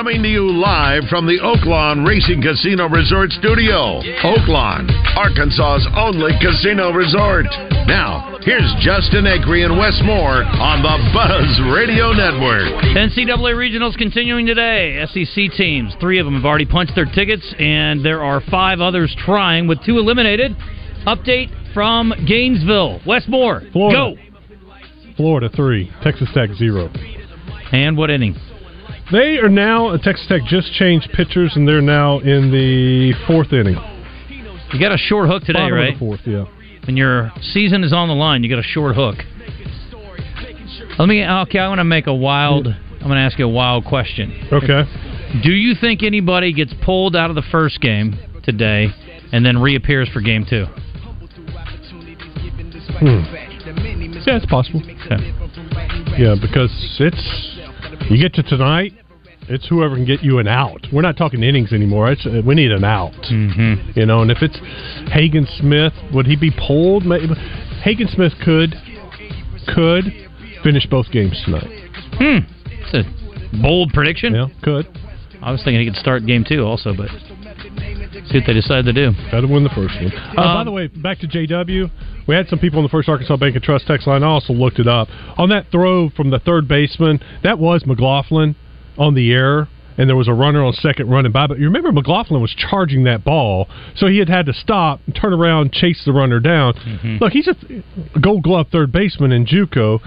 Coming to you live from the Oaklawn Racing Casino Resort Studio. Oaklawn, Arkansas's only casino resort. Now, here's Justin Acree and Wes Moore on the Buzz Radio Network. NCAA regionals continuing today. SEC teams, three of them have already punched their tickets, and there are five others trying, with two eliminated. Update from Gainesville. Wes Moore, Florida. go. Florida three, Texas Tech zero. And what inning? They are now Texas Tech just changed pitchers and they're now in the fourth inning. You got a short hook today, Bottom right? the fourth, yeah. When your season is on the line, you got a short hook. Let me. Okay, I want to make a wild. I'm going to ask you a wild question. Okay. Do you think anybody gets pulled out of the first game today and then reappears for game two? Hmm. Yeah, it's possible. Okay. Yeah, because it's you get to tonight, it's whoever can get you an out. We're not talking innings anymore. It's uh, we need an out. Mm-hmm. You know, and if it's Hagen Smith, would he be pulled? Maybe. Hagen Smith could could finish both games tonight. Hmm. It's a bold prediction. Yeah, could. I was thinking he could start game two also, but see what they decide to do. Got to win the first one. Uh, by Um, the way, back to JW. We had some people on the first Arkansas Bank and Trust text line. I also looked it up. On that throw from the third baseman, that was McLaughlin on the air, and there was a runner on second running by. But you remember McLaughlin was charging that ball, so he had had to stop, and turn around, chase the runner down. Mm-hmm. Look, he's a Gold Glove third baseman in JUCO.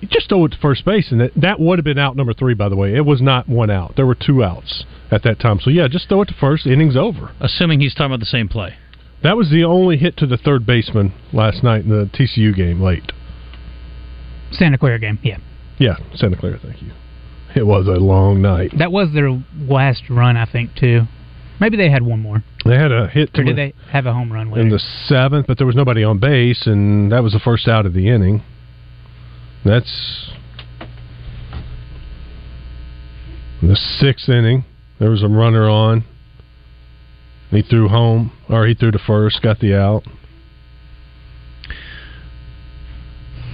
You just throw it to first base, and that, that would have been out number three. By the way, it was not one out. There were two outs at that time. So yeah, just throw it to first. Innings over. Assuming he's talking about the same play. That was the only hit to the third baseman last night in the TCU game late. Santa Clara game, yeah. Yeah, Santa Clara, thank you. It was a long night. That was their last run, I think, too. Maybe they had one more. They had a hit to Or did they have a home run later? in the seventh, but there was nobody on base, and that was the first out of the inning. That's the sixth inning. There was a runner on. He threw home, or he threw to first, got the out.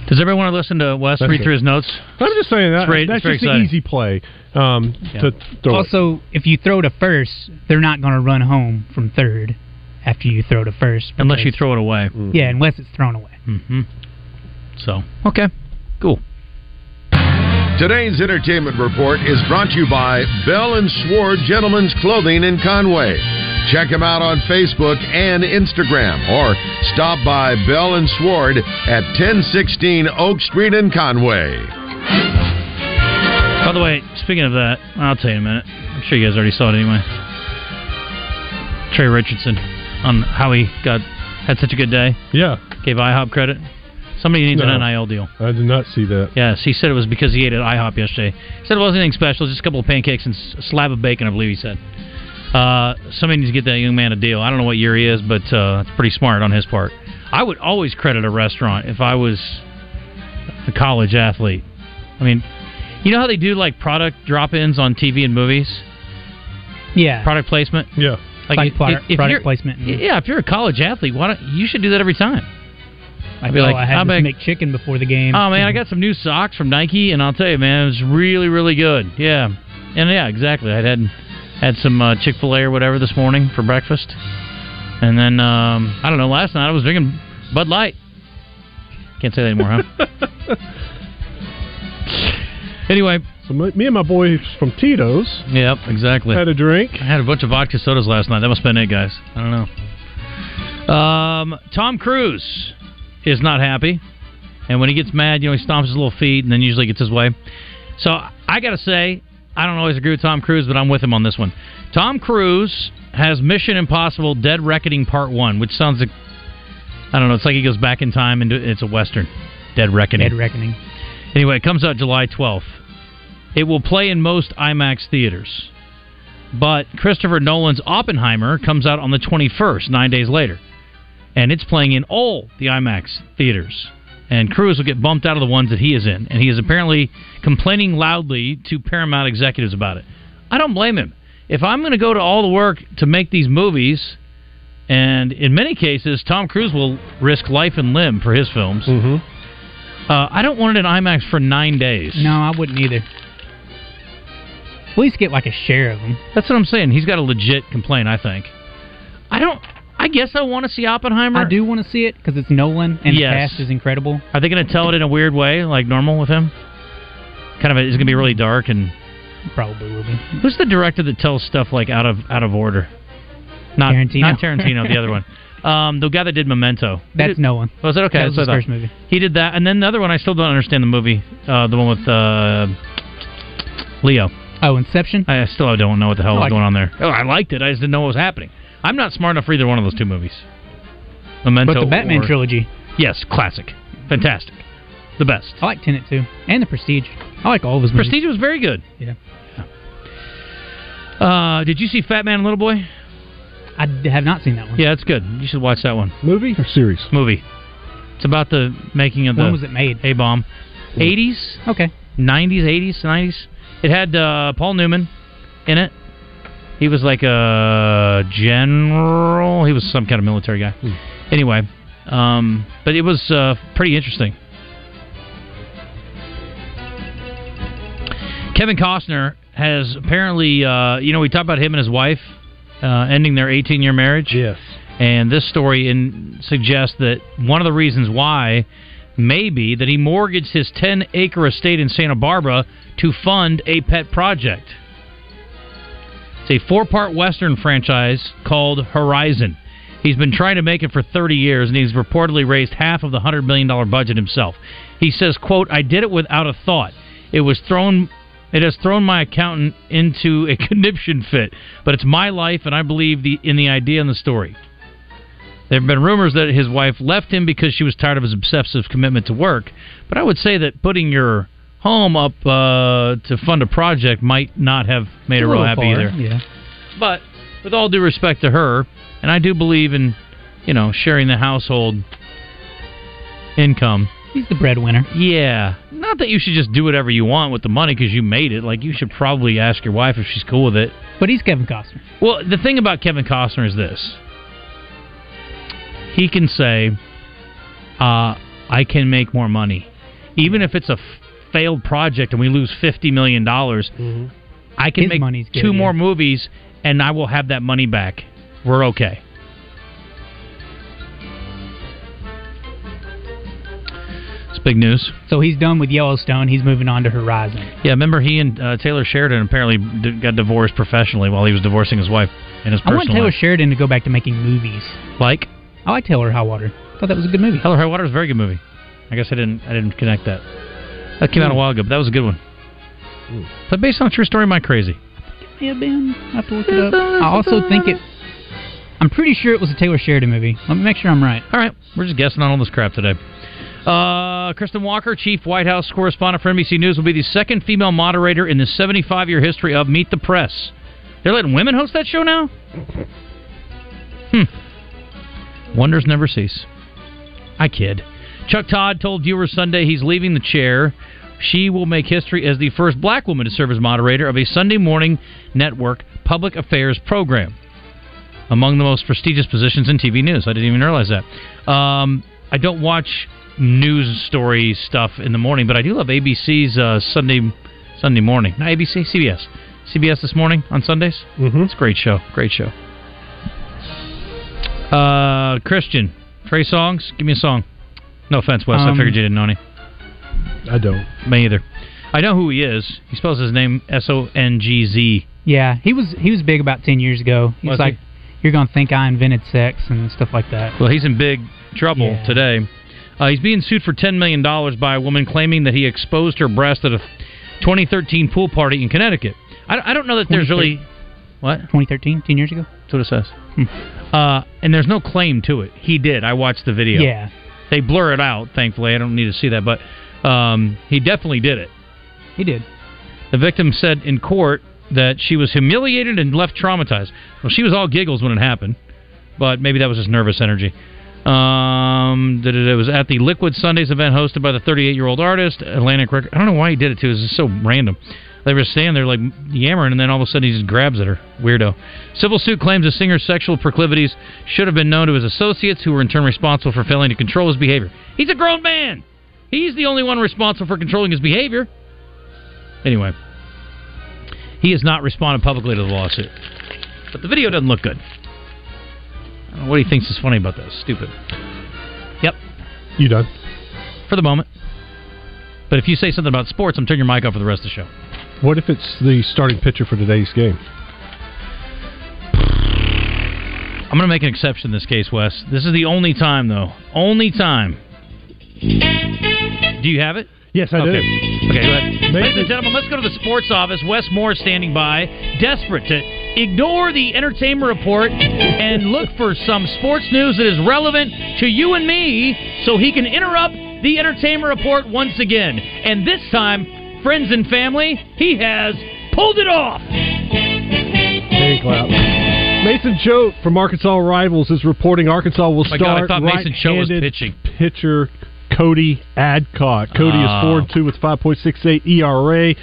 Does everyone want to listen to Wes That's read it. through his notes? I'm just saying that It's very- that's just an easy play um, Yeah. to throw. it. also, if you throw to first, they're not going to run home from third after you throw to first. Unless you throw it away. Yeah, unless it's thrown away. Mm-hmm. So, okay. Cool. Today's entertainment report is brought to you by Bell and Sword Gentlemen's Clothing in Conway. Check him out on Facebook and Instagram or stop by Bell and Sward at 1016 Oak Street in Conway. By the way, speaking of that, I'll tell you in a minute. I'm sure you guys already saw it anyway. Trey Richardson on how he got had such a good day. Yeah, Gave IHOP credit. Somebody needs No. an NIL deal. I did not see that. Yes, he said it was because he ate at IHOP yesterday. He said it wasn't anything special, just a couple of pancakes and a slab of bacon, I believe he said. Uh, somebody needs to get that young man a deal. I don't know what year he is, but uh, it's pretty smart on his part. I would always credit a restaurant if I was a college athlete. I mean, you know how they do like product drop-ins on TV and movies, Yeah. product placement. Yeah. Like if- product- if, if product you're- placement. Yeah, if you're a college athlete, why don't you should do that every time? Like, I'd be oh, like, I had I'll make- chicken before the game. Oh man, I got some new socks from Nike, and I'll tell you, man, it was really, really good. Yeah, and yeah, exactly. I had had some uh, Chick Fil A or whatever this morning for breakfast, and then um, I don't know. Last night I was drinking Bud Light. Can't say that anymore, huh? anyway, So me and my boys from Tito's yep, exactly. had a drink. I had a bunch of vodka sodas last night. That must have been it, guys. I don't know. Um, Tom Cruise is not happy, and when he gets mad, you know, he stomps his little feet and then usually gets his way. So I got to say, I don't always agree with Tom Cruise, but I'm with him on this one. Tom Cruise has Mission Impossible: Dead Reckoning Part One, which sounds like I don't know. It's like he goes back in time and it's a western. Dead Reckoning. Dead Reckoning. Anyway, it comes out July 12th. It will play in most IMAX theaters. But Christopher Nolan's Oppenheimer comes out on the 21st, nine days later. and it's playing in all the IMAX theaters. And Cruise will get bumped out of the ones that he is in, and he is apparently complaining loudly to Paramount executives about it. I don't blame him. If I'm going to go to all the work to make these movies, and in many cases, Tom Cruise will risk life and limb for his films. Mm-hmm. Uh, I don't want it in IMAX for nine days. No, I wouldn't either. At least get like a share of them. That's what I'm saying. He's got a legit complaint, I think. I don't. I guess I want to see Oppenheimer. I do want to see it because it's Nolan and Yes. the cast is incredible. Are they going to tell it in a weird way, like normal with him? Kind of, a, it's going to be really dark. And Probably will be. who's the director that tells stuff like out of out of order? Not Tarantino? Not Tarantino. the other one. Um, the guy that did Memento. That's did- Nolan. Was it okay? That was That's his first movie. He did that, and then the other one. I still don't understand the movie. Uh, the one with uh, Leo. Oh, Inception. I still don't know what the hell I was like going on there. Oh, I liked it. I just didn't know what was happening. I'm not smart enough for either one of those two movies. Memento. But the Batman or- trilogy. Yes, classic, fantastic, the best. I like Tenet too, and the Prestige. I like all of his movies. Prestige was very good. Yeah. Uh, did you see Fat Man and Little Boy? I have not seen that one. Yeah, it's good. You should watch that one. Movie or series? Movie. It's about the making of the When was it made? A bomb. 80s, Okay. 90s, 80s, 90s. It had uh, Paul Newman in it. He was like a general. He was some kind of military guy. Anyway, um, but it was uh, pretty interesting. Kevin Costner has apparently, uh, you know, we talked about him and his wife uh, ending their 18 year marriage. Yes. And this story in, suggests that one of the reasons why may be that he mortgaged his 10 acre estate in Santa Barbara to fund a pet project. It's a four part Western franchise called Horizon. He's been trying to make it for 30 years, and he's reportedly raised half of the $100 million budget himself. He says, quote, I did it without a thought. It was thrown it has thrown my accountant into a conniption fit, but it's my life, and I believe the in the idea and the story. There have been rumors that his wife left him because she was tired of his obsessive commitment to work. But I would say that putting your home up uh, to fund a project might not have made her real happy far, either. Yeah. But with all due respect to her, and I do believe in, you know, sharing the household income. He's the breadwinner. Yeah, not that you should just do whatever you want with the money because you made it. Like you should probably ask your wife if she's cool with it. But he's Kevin Costner. Well, the thing about Kevin Costner is this: he can say, uh, "I can make more money, even if it's a failed project and we lose fifty million dollars. I can His make money's good, two yeah. more movies, and I will have that money back. We're okay." It's big news. So he's done with Yellowstone. He's moving on to Horizon. Yeah, remember he and uh, Taylor Sheridan apparently d- got divorced professionally while he was divorcing his wife and his I want Taylor life. Sheridan to go back to making movies. Like I like Hell or High Water. Thought that was a good movie. Hell or High Water is a very good movie. I guess I didn't I didn't connect that. That came out a while ago, but that was a good one. Is that based on a true story? Am I crazy? Yeah, Ben. I have to look it up. I also think it. I'm pretty sure it was a Taylor Sheridan movie. Let me make sure I'm right. All right, we're just guessing on all this crap today. Uh, Kristen Welker, chief White House correspondent for NBC News, will be the second female moderator in the 75 year history of Meet the Press. They're letting women host that show now? Hmm. Wonders never cease. I kid. Chuck Todd told viewers Sunday he's leaving the chair. She will make history as the first black woman to serve as moderator of a Sunday morning network public affairs program among the most prestigious positions in TV news. I didn't even realize that. Um, I don't watch news story stuff in the morning, but I do love ABC's uh, Sunday Sunday morning. Not ABC, CBS. CBS this morning on Sundays. Mm-hmm. It's a great show. Great show. Uh, Christian, Trey Songz, give me a song. No offense, Wes. I Um, figured you didn't know any. I don't. Me either. I know who he is. He spells his name S O N G Z. Yeah, he was he was big about ten years ago. He was, Was he? like, "You're gonna think I invented sex and stuff like that." Well, he's in big trouble Yeah. today. Uh, he's being sued for $10 million by a woman claiming that he exposed her breast at a 2013 pool party in Connecticut. I, I don't know that there's really. What? 2013, 10 years ago. That's what it says. Uh, and there's no claim to it. He did. I watched the video. Yeah, They blur it out, thankfully. I don't need to see that. But um, he definitely did it. he did. The victim said in court that she was humiliated and left traumatized. Well, she was all giggles when it happened, but maybe that was just nervous energy. Um, that it was at the Liquid Sundays event hosted by the 38 year old artist Atlantic Record. I don't know why he did it too. Was just so random. They were standing there like yammering, and then all of a sudden he just grabs at her. Weirdo. Civil suit claims the singer's sexual proclivities should have been known to his associates, who were in turn responsible for failing to control his behavior. He's a grown man. He's the only one responsible for controlling his behavior. Anyway, he has not responded publicly to the lawsuit, but the video doesn't look good. I don't know what he thinks is funny about this. Stupid. Yep, You done? for the moment. But if you say something about sports, I'm turning your mic off for the rest of the show. What if it's the starting pitcher for today's game? I'm going to make an exception in this case, Wes. This is the only time, though. Only time. Do you have it? Yes, I okay. do. Okay, go ahead. Ladies and gentlemen, let's go to the sports office. Wes Moore standing by, desperate to ignore the entertainment report and look for some sports news that is relevant to you and me so he can interrupt the entertainment report once again. And this time, friends and family, he has pulled it off. Hand clap. Mason Choate from Arkansas Rivals is reporting Arkansas will oh My God, I start thought Mason Choate was pitching. pitcher Cody Adcock. Cody Oh. is ah. 4 and 2 with 5.68 ERA.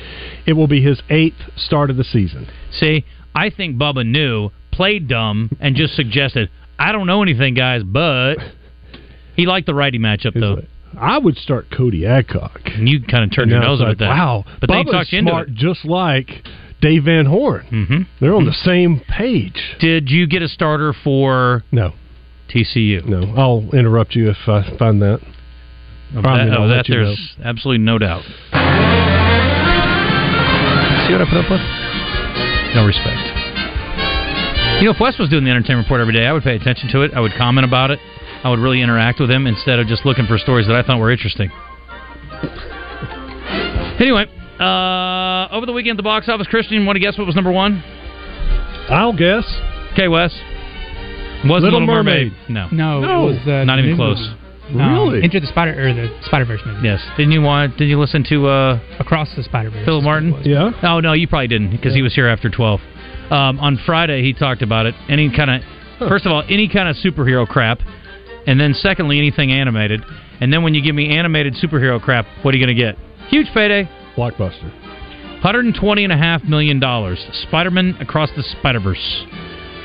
It will be his eighth start of the season. See, I think Bubba knew, played dumb, and just suggested, I don't know anything, guys, but he liked the righty matchup, though. Like, I would start Cody Adcock. And you kind of turned your nose was up at that. Wow. But then he Bubba's talked you into smart it. just like Dave Van Horn. hmm They're on the same page. Did you get a starter for No, TCU? no. I'll interrupt you if I find that. Of Probably that, of that let you there's absolutely no doubt. See what I put up with? No respect. You know, if Wes was doing the entertainment report every day, I would pay attention to it. I would comment about it. I would really interact with him instead of just looking for stories that I thought were interesting. Anyway, uh, over the weekend at the box office, Christian, want to guess what was number one? I'll guess. Okay, Wes. Was Little Mermaid. No. No, No, it was uh, not even close. movie. Um, Really? Into the Spider or the Spider Verse movie. Yes. Didn't you want? Did you listen to uh, Across the Spider Verse. Philip Martin? Yeah. Oh no, you probably didn't because he was here after twelve. Um, on Friday, he talked about it. Any kind of, first of all, any kind of superhero crap, and then secondly, anything animated. And then when you give me animated superhero crap, what are you going to get? Huge payday. Blockbuster. $120.5 million. Spider Man Across the Spider Verse.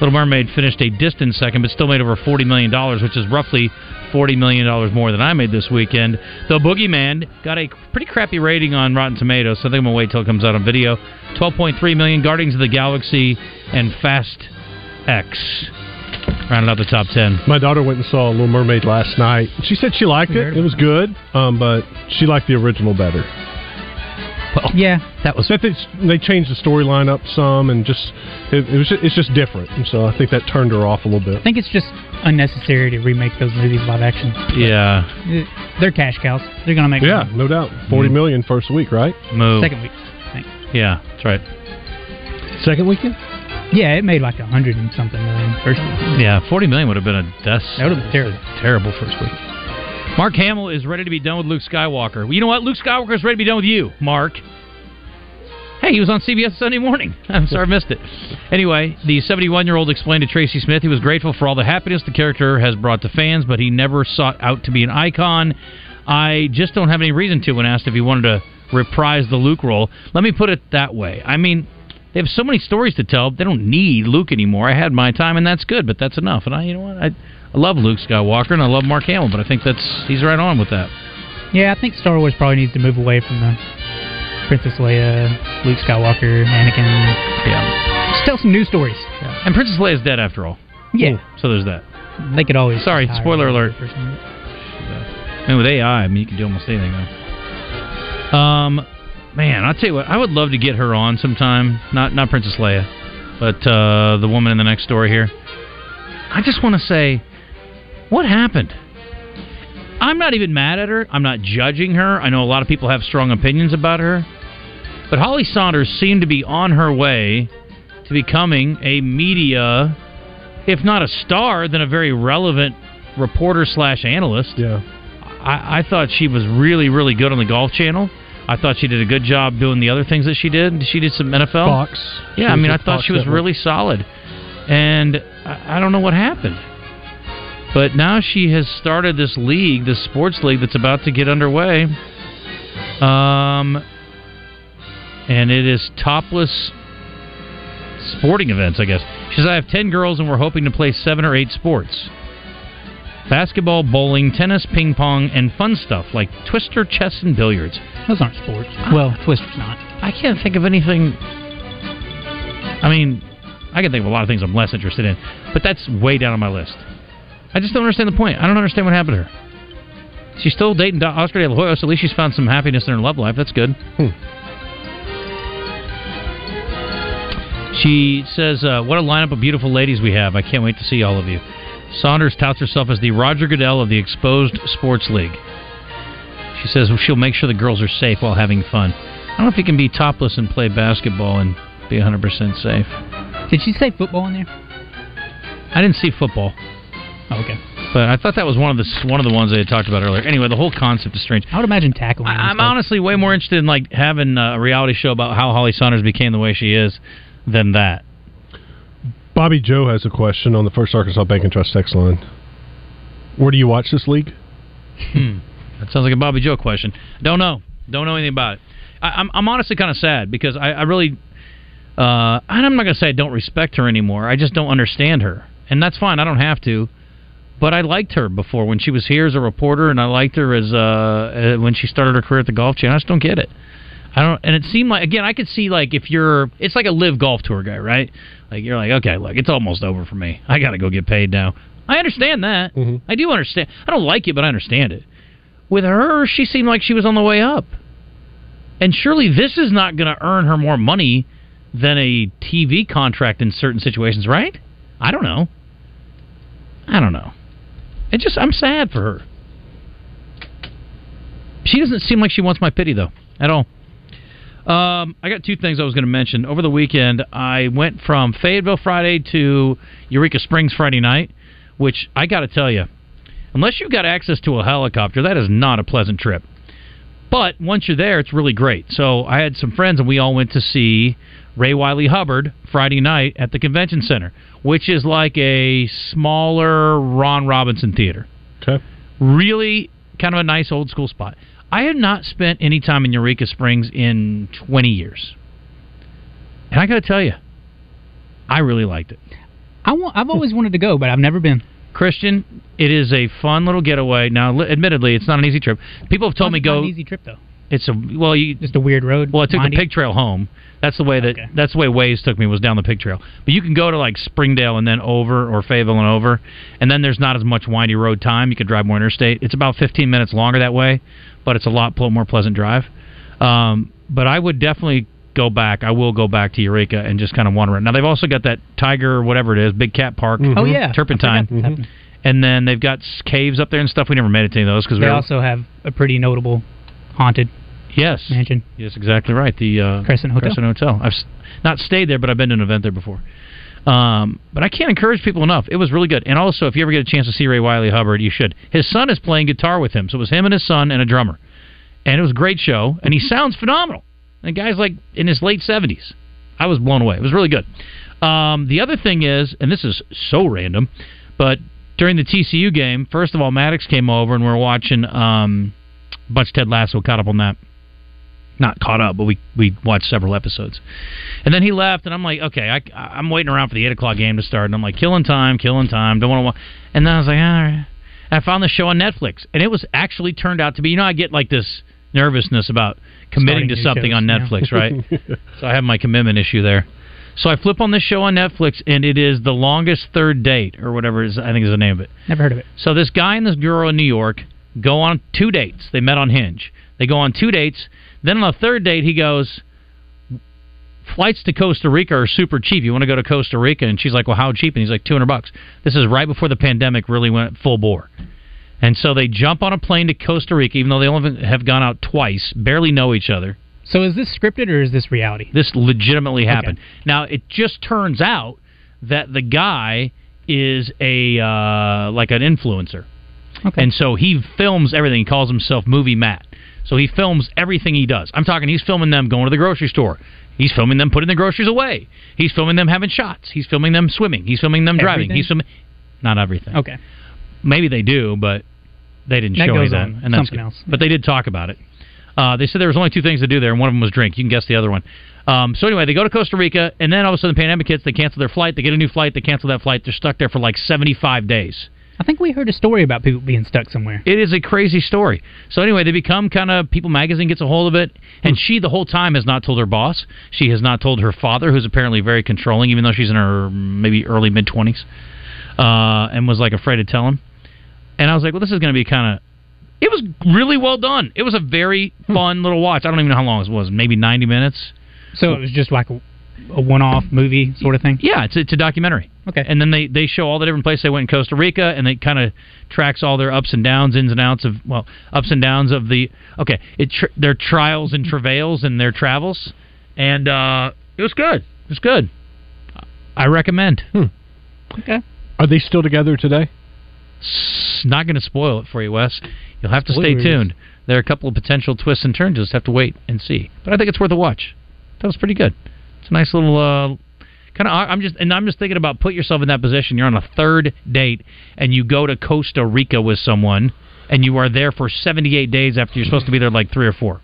Little Mermaid finished a distant second, but still made over $40 million, which is roughly $40 million more than I made this weekend. Though Boogeyman got a pretty crappy rating on Rotten Tomatoes, so I think I'm going to wait till it comes out on video. 12.3 million. Guardians of the Galaxy and Fast X rounded out the top 10. My daughter went and saw Little Mermaid last night. She said she liked it. It was good, um, but she liked the original better. Well, Yeah, that was That they, they changed the storyline up some, and just it, it was just, it's just different. And so I think that turned her off a little bit. I think it's just unnecessary to remake those movies live action. yeah. They're cash cows. They're gonna make Yeah, money. no doubt. Forty million first week, right? Move. second week. I think. Yeah, that's right. Second weekend. Yeah, it made like a hundred and something million first week. Yeah, 40 million would have been a death. That would have been terrible. terrible first week. Mark Hamill is ready to be done with Luke Skywalker. Well, you know what? Luke Skywalker is ready to be done with you, Mark. Hey, he was on CBS Sunday morning. I'm sorry I missed it. Anyway, the 71 year old explained to Tracy Smith he was grateful for all the happiness the character has brought to fans, but he never sought out to be an icon. I just don't have any reason to when asked if he wanted to reprise the Luke role. Let me put it that way. I mean, they have so many stories to tell. They don't need Luke anymore. I had my time, and that's good, but that's enough. And I, you know what? I, I love Luke Skywalker and I love Mark Hamill, but I think that's he's right on with that. Yeah, I think Star Wars probably needs to move away from the Princess Leia, Luke Skywalker, Anakin. Yeah. Just tell some new stories. And Princess Leia is dead after all. Yeah, So there's that. they could always. Sorry, spoiler alert. I mean, with AI, I mean, you can do almost anything now. Um, man, I'll tell you what, I would love to get her on sometime. Not not Princess Leia, but uh, the woman in the next story here. I just want to say, what happened? I'm not even mad at her. I'm not judging her. I know a lot of people have strong opinions about her. But Holly Sonders seemed to be on her way to becoming a media, if not a star, then a very relevant reporter slash analyst. Yeah. I, I thought she was really, really good on the Golf Channel. I thought she did a good job doing the other things that she did. She did some NFL. Fox. Yeah, I mean, I thought Fox she was Network. really solid, and I, I don't know what happened. But now she has started this league, this sports league that's about to get underway. Um, and it is topless sporting events, I guess. She says, I have 10 girls and we're hoping to play seven or eight sports basketball, bowling, tennis, ping pong, and fun stuff like twister, chess, and billiards. Those aren't sports. Well, Twister's not. I can't think of anything. I mean, I can think of a lot of things I'm less interested in, but that's way down on my list. I just don't understand the point. I don't understand what happened to her. She's still dating Do- Oscar De La Hoya, so at least she's found some happiness in her love life. That's good. She says, uh, "What a lineup of beautiful ladies we have! I can't wait to see all of you." Sonders touts herself as the Roger Goodell of the Exposed Sports League. She says she'll make sure the girls are safe while having fun. I don't know if you can be topless and play basketball and be 100% safe. Did she say football in there? I didn't see football, Oh, okay. but I thought that was one of the one of the ones they had talked about earlier. Anyway, the whole concept is strange. I would imagine tackling. I, I'm stuff. honestly way more interested in like having a reality show about how Holly Sonders became the way she is than that. Bobby Joe has a question on the First Arkansas Bank and Trust text line. Where do you watch this league? Hmm. That sounds like a Bobby Joe question. Don't know. Don't know anything about it. I, I'm, I'm honestly kind of sad because I, I really, uh, and I'm not going to say I don't respect her anymore. I just don't understand her, and that's fine. I don't have to. But I liked her before when she was here as a reporter, and I liked her as uh, uh, when she started her career at the Golf Channel. I just don't get it. I don't, and it seemed like again I could see like if you're, it's like a live golf tour guy, right? Like you're like, okay, look, it's almost over for me. I got to go get paid now. I understand that. Mm-hmm. I do understand. I don't like it, but I understand it. With her, she seemed like she was on the way up. And surely this is not going to earn her more money than a TV contract in certain situations, right? I don't know. I don't know. It just I'm sad for her. She doesn't seem like she wants my pity though at all. Um, I got two things I was going to mention. Over the weekend, I went from Fayetteville Friday to Eureka Springs Friday night, which I got to tell you, unless you've got access to a helicopter, that is not a pleasant trip. But once you're there, it's really great. So I had some friends, and we all went to see Ray Wylie Hubbard Friday night at the convention center, which is like a smaller Ron Robinson theater. Okay. Really kind of a nice old school spot. I had not spent any time in Eureka Springs in 20 years. And I got to tell you, I really liked it. I want, I've always wanted to go, but I've never been. Christian, it is a fun little getaway. Now, admittedly, it's not an easy trip. People have told me not go. an easy trip though. It's a well, you Just a weird road. well, I took windy. the pig trail home. That's the way that Okay. that's the way Waze took me was down the pig trail. But you can go to like Springdale and then over, or Fayetteville and over, and then there's not as much windy road time. You can drive more interstate. It's about 15 minutes longer that way, but it's a lot more pleasant drive. Um, but I would definitely go back. I will go back to Eureka and just kind of wander around. Now they've also got that Tiger, whatever it is, Big Cat Park, Oh yeah, Turpentine, I forgot and then they've got caves up there and stuff. We never made it to any of those because we They were also have a pretty notable haunted yes, mansion. Yes, exactly right. The uh, Crescent Hotel. Crescent Hotel. I've s- not stayed there, but I've been to an event there before. Um, but I can't encourage people enough. It was really good. And also, if you ever get a chance to see Ray Wylie Hubbard, you should. His son is playing guitar with him, so it was him and his son and a drummer. And it was a great show, and he sounds phenomenal. And the guy's like in his late seventies. I was blown away. It was really good. Um, the other thing is, and this is so random, but during the TCU game, first of all, Maddox came over and we were watching um, a bunch Ted Lasso. Caught up on that not caught up, but we we watched several episodes. And then he left, and I'm like, okay, I, I'm waiting around for the eight o'clock game to start, and I'm like, killing time, killing time, don't want to. And then I was like, all right. And I found the show on Netflix, and it was actually turned out to be. You know, I get like this nervousness about committing Starting to something shows, on yeah. Netflix, right? so I have my commitment issue there. So I flip on this show on Netflix, and it is the longest third date, or whatever is I think is the name of it. Never heard of it. So this guy and this girl in New York go on two dates. They met on Hinge. They go on two dates. Then on the third date, he goes, "Flights to Costa Rica are super cheap. You want to go to Costa Rica?" And she's like, "Well, how cheap?" And he's like, 200 bucks." This is right before the pandemic really went full bore. And so they jump on a plane to Costa Rica, even though they only have gone out twice, barely know each other. So is this scripted or is this reality? This legitimately happened. Now it just turns out that the guy is a uh, like an influencer. Okay. And so he films everything. He calls himself Movie Matt. So he films everything he does. I'm talking. He's filming them going to the grocery store. He's filming them putting the groceries away. He's filming them having shots. He's filming them swimming. He's filming them driving. Everything? He's filming not everything. okay. maybe they do, but they didn't That show of that, on and that's something good. else. But they did talk about it. Uh, they said there was only two things to do there, and one of them was drink. You can guess the other one. Um, so anyway, they go to Costa Rica, and then all of a sudden, the pandemic hits. They cancel their flight. They get a new flight. They cancel that flight. They're stuck there for like seventy-five days. I think we heard a story about people being stuck somewhere. It is a crazy story. So anyway, they become kind of People Magazine gets a hold of it, and she the whole time has not told her boss. She has not told her father, who's apparently very controlling, even though she's in her maybe early mid twenties, uh, and was like afraid to tell him. And I was like, well, this is going to be kind of. It was really well done. It was a very fun little watch. I don't even know how long it was. Maybe ninety minutes. So it was just like a, a one-off movie sort of thing. Yeah, it's it's a documentary. Okay. And then they they show all the different places they went in Costa Rica, and it kind of tracks all their ups and downs, ins and outs of well, ups and downs of the okay, it tr- their trials and travails and their travels, and uh, it was good. It was good. I recommend. Okay. Are they still together today? S- Not going to spoil it for you, Wes. You'll have to stay tuned. There are a couple of potential twists and turns. You'll just have to wait and see. But I think it's worth a watch. That was pretty good. It's a nice little uh, kind of. I'm just and I'm just thinking about put yourself in that position. You're on a third date and you go to Costa Rica with someone, and you are there for 78 days after you're supposed to be there like three or four.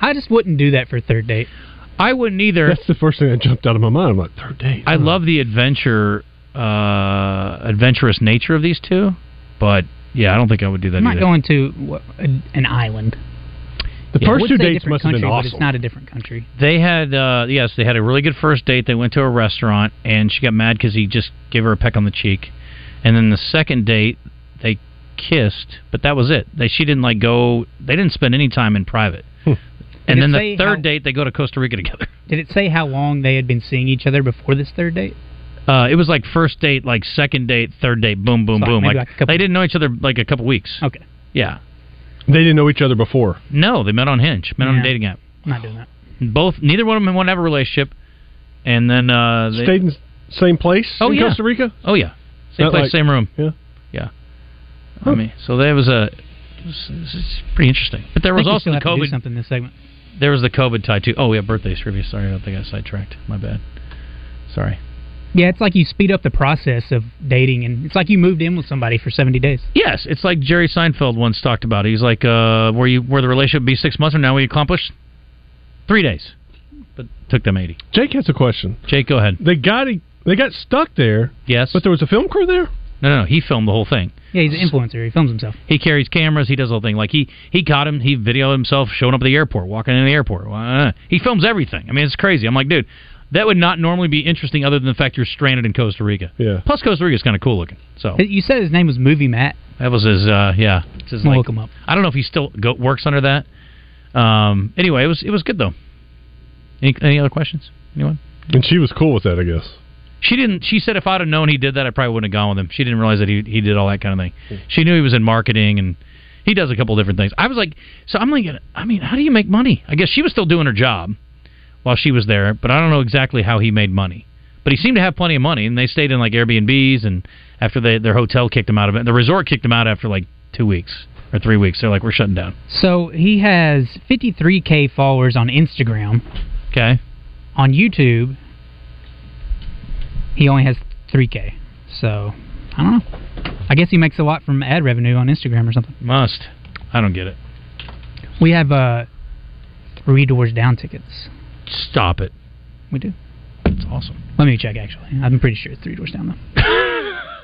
I just wouldn't do that for a third date. I wouldn't either. That's the first thing that jumped out of my mind. I'm like, third date. I huh. love the adventure, uh, adventurous nature of these two, but yeah, I don't think I would do that I'm not either. going to an island. The Yeah, first two dates different must have country, been but awesome. it's not a different country. They had uh yes, they had a really good first date. They went to a restaurant and she got mad because he just gave her a peck on the cheek. And then the second date, they kissed, but that was it. They she didn't like go. They didn't spend any time in private. Did And it then the say third how- date, they go to Costa Rica together. Did it say how long they had been seeing each other before this third date? Uh, it was like first date, like second date, third date, boom, boom, So, boom. Like, like they didn't know each other like a couple weeks. Okay, Yeah, They didn't know each other before. no, they met on Hinge, met on a Yeah. dating app. Not doing that. Both, neither one of them want to have a relationship. And then, uh, they, Stayed in the same place Oh, in yeah. Costa Rica? oh yeah, same Not place, like- same room. Yeah. Yeah. I mean, so that was a. It was, it was pretty interesting, but there I was think we also still the have to do COVID. something in this segment. There was the COVID tie too. Oh yeah, birthdays trivia. Sorry, I don't think I got sidetracked. My bad. Sorry. Yeah, it's like you speed up the process of dating, and it's like you moved in with somebody for 70 days. Yes, it's like Jerry Seinfeld once talked about. He's like, uh, where you where the relationship be six months from now, we accomplished three days, but took them eighty. Jake has a question. Jake, go ahead. They got they got stuck there, Yes, but there was a film crew there. no, no, no. He filmed the whole thing. Yeah, he's an influencer. He films himself. He carries cameras. He does the whole thing. Like he he caught him. He videoed himself showing up at the airport, walking in the airport. He films everything. I mean, it's crazy. I'm like, dude, that would not normally be interesting, other than the fact you're stranded in Costa Rica. Yeah. Plus, Costa Rica is kind of cool looking. So You said his name was Movie Matt. that was his. Uh, yeah, it's his, I'm like- look him up. I don't know if he still go, works under that. Um. Anyway, it was it was good though. Any, any other questions? Anyone? And she was cool with that, I guess. She didn't. She said if I'd have known he did that, I probably wouldn't have gone with him. She didn't realize that he he did all that kind of thing. She knew he was in marketing and he does a couple different things. I was like, so I'm like, I mean, how do you make money? I guess she was still doing her job while she was there, but I don't know exactly how he made money. But he seemed to have plenty of money, and they stayed in like Airbnbs. And after they, their hotel kicked him out of it, the resort kicked him out after like two weeks or three weeks. They're like, we're shutting down. So he has 53k followers on Instagram. Okay. On YouTube, he only has 3k. So I don't know. I guess he makes a lot from ad revenue on Instagram or something. Must. I don't get it. We have uh, three doors down tickets. Stop it. We do. It's awesome. Let me check. Actually, I'm pretty sure it's three doors down though.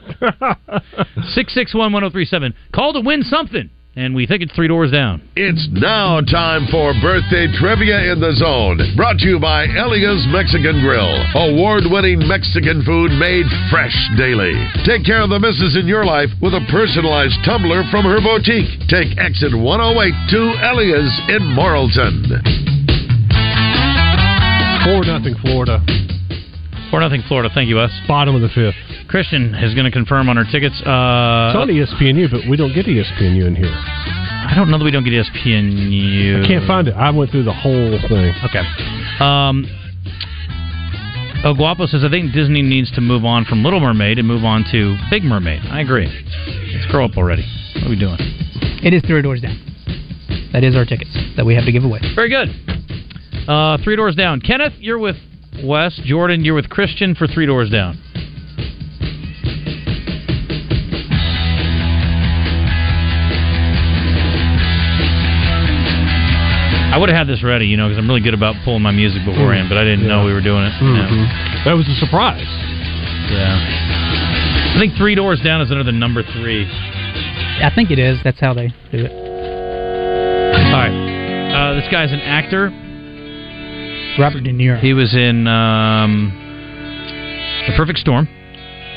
Six six one one zero three seven. Call to win something, and we think it's three doors down. It's now time for birthday trivia in the zone. Brought to you by Elia's Mexican Grill. Award winning Mexican food made fresh daily. Take care of the misses in your life with a personalized tumbler from her boutique. Take exit 108 to Elia's in Morrilton. Four nothing Florida. Four nothing Florida. Thank you, Wes. Bottom of the fifth. Christian is going to confirm on our tickets. Uh, It's on ESPNU, but we don't get ESPNU in here. I don't know that we don't get ESPNU. I can't find it. I went through the whole thing. Okay. Um, El Guapo says, I think Disney needs to move on from Little Mermaid and move on to Big Mermaid. I agree. Let's grow up already. What are we doing? It is three doors down. That is our tickets that we have to give away. Very good. Uh, three doors down. Kenneth, you're with Wes. Jordan, you're with Christian for Three Doors Down. I would have had this ready, you know, because I'm really good about pulling my music beforehand, mm. but I didn't yeah. know we were doing it. Mm-hmm. That was a surprise. Yeah. I think Three Doors Down is under the number three. I think it is. That's how they do it. All right. Uh, this guy's an actor. Robert De Niro. He was in um, The Perfect Storm.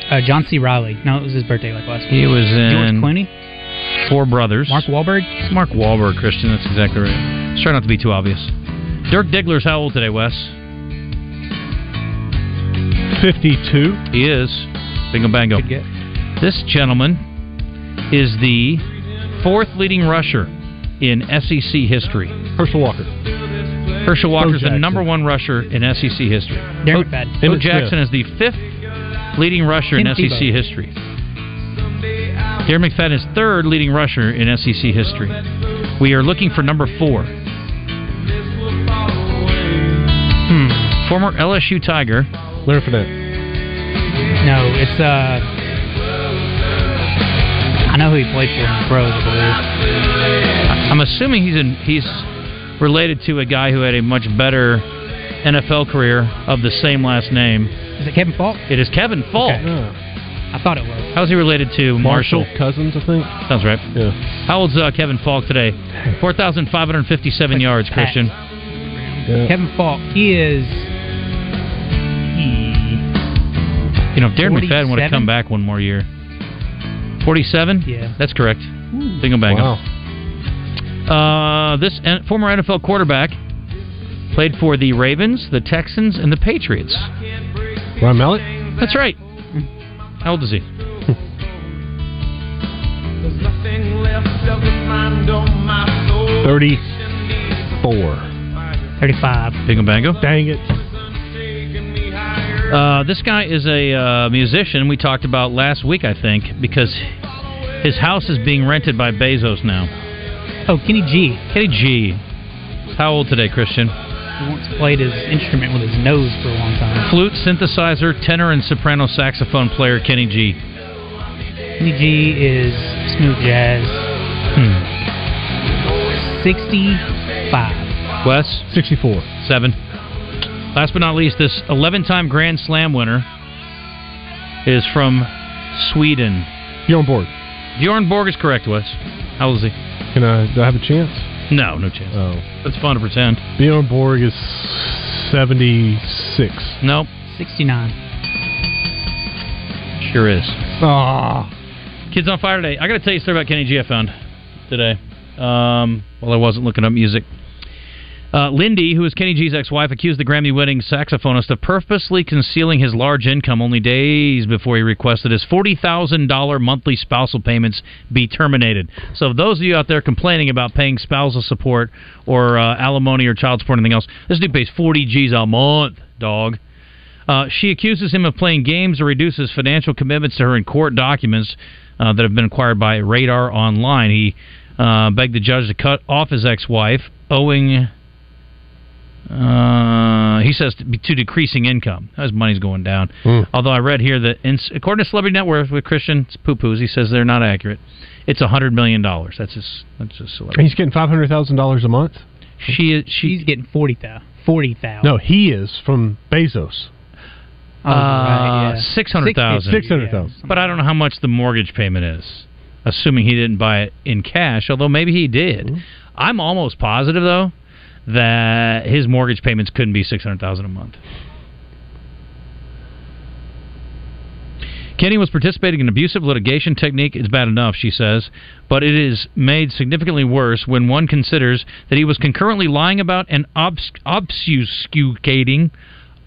Uh, John C. Reilly. No, it was his birthday like last week. He was George in Clooney. Four Brothers. Mark Wahlberg. It's Mark Wahlberg, Christian. That's exactly right. Let's try not to be too obvious. Dirk Diggler's how old today, Wes? 52. He is. Bingo bango. This gentleman is the fourth leading rusher in SEC history. Herschel Walker. Herschel Walker is the number one rusher in SEC history. Darren Bo, McFadden. Bo Jackson Smith. is the fifth leading rusher in Tim SEC Tebow. history. Darren McFadden is third leading rusher in SEC history. We are looking for number four. Hmm. Former LSU Tiger. Leonard Fournette. No, it's uh. I know who he played for in the pros. I believe. I'm assuming he's in, he's related to a guy who had a much better NFL career of the same last name. Is it Kevin Faulk? It is Kevin Faulk. Okay. Yeah. I thought it was. How's he related to Marshall? Marshall Cousins, I think. Sounds right. Yeah. How old's uh, Kevin Faulk today? 4,557 Like yards, Pat. Christian. yeah. Kevin Faulk. He is. He. You know, if Darren McFadden would have come back one more year. 47? Yeah. That's correct. Bingo bango. Wow. Uh, this N- former NFL quarterback played for the Ravens, the Texans, and the Patriots. Ryan Mallett? That's right. How old is he? Thirty-four. 35. Bingo bango. Dang it. Uh, this guy is a uh, musician we talked about last week, I think, because his house is being rented by Bezos now. Oh, Kenny G. Kenny G. How old today, Christian? He once played his instrument with his nose for a long time. Flute, synthesizer, tenor, and soprano saxophone player Kenny G. Kenny G is smooth jazz. Hmm. 65. Wes, Sixty-four. seven. Last but not least, this 11 time Grand Slam winner is from Sweden. You're on board. Bjorn Borg is correct, Wes. How old is he? Can I? Do I have a chance? No, no chance. Oh. It's fun to pretend. Bjorn Borg is seventy-six. Nope, 69. sure is. Ah. Kids on Fire today. I got to tell you a story about Kenny G I found today. Um, well, I wasn't looking up music. Uh, Lindy, who is Kenny G's ex-wife, accused the Grammy-winning saxophonist of purposely concealing his large income only days before he requested his forty thousand dollar monthly spousal payments be terminated. So, those of you out there complaining about paying spousal support or uh, alimony or child support or anything else, this dude pays forty G's a month, dog. Uh, she accuses him of playing games or reduces financial commitments to her in court documents uh, that have been acquired by Radar Online. He uh, begged the judge to cut off his ex-wife, owing. Uh, he says to, to decreasing income. His money's going down. Hmm. Although I read here that, in, according to Celebrity Net Worth with Christian poo poos, he says they're not accurate. It's a hundred million dollars. That's his. That's his And celebrity. he's getting five hundred thousand dollars a month. She is. She, She's getting 40,000. 40,000. No, he is from Bezos. Oh, right, yeah. 600,000. 600,000. But I don't know how much the mortgage payment is, assuming he didn't buy it in cash, although maybe he did. I'm almost positive, though, that his mortgage payments couldn't be 600000 a month. Kenny was participating in abusive litigation technique. It's bad enough, she says, but it is made significantly worse when one considers that he was concurrently lying about and obs- obfuscating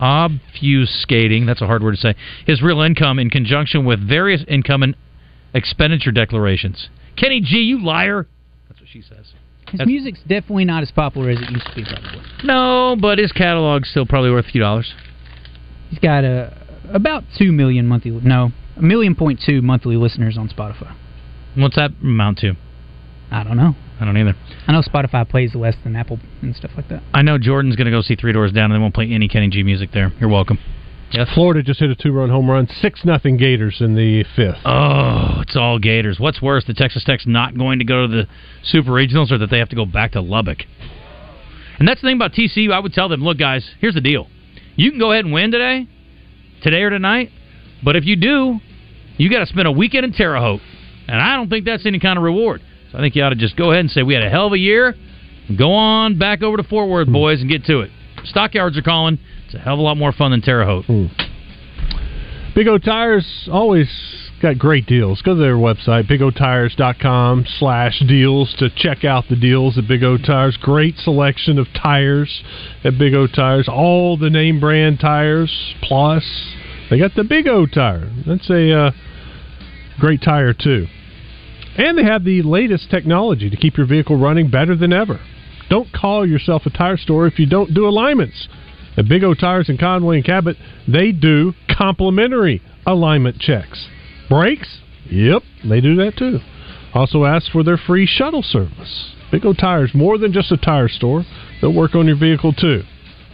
obfuscating, that's a hard word to say, his real income in conjunction with various income and expenditure declarations. Kenny G, you liar. That's what she says. His That's- music's definitely not as popular as it used to be, probably. No, but his catalog's still probably worth a few dollars. He's got a, about 2 million monthly, no, a million point two monthly listeners on Spotify. What's that amount to? I don't know. I don't either. I know Spotify plays less than Apple and stuff like that. I know Jordan's going to go see Three Doors Down and they won't play any Kenny G music there. You're welcome. Yes. Florida just hit a two-run home run, six nothing Gators in the fifth. Oh, it's all Gators. What's worse, the Texas Tech's not going to go to the Super Regionals or that they have to go back to Lubbock? And that's the thing about TCU. I would tell them, look, guys, here's the deal. You can go ahead and win today, today or tonight, but if you do, you got to spend a weekend in Terre Haute, and I don't think that's any kind of reward. So I think you ought to just go ahead and say we had a hell of a year. Go on back over to Fort Worth, hmm. boys, and get to it. Stockyards are calling. A hell of a lot more fun than Terre Haute. Big O Tires always got great deals. Go to their website, bigotires.com slash deals to check out the deals at Big O Tires. Great selection of tires at Big O Tires. All the name brand tires, plus they got the Big O tire. That's a uh, great tire, too. And they have the latest technology to keep your vehicle running better than ever. Don't call yourself a tire store if you don't do alignments. At Big O Tires in Conway and Cabot, they do complimentary alignment checks. Brakes? Yep, they do that too. Also ask for their free shuttle service. Big O Tires, more than just a tire store, they'll work on your vehicle too.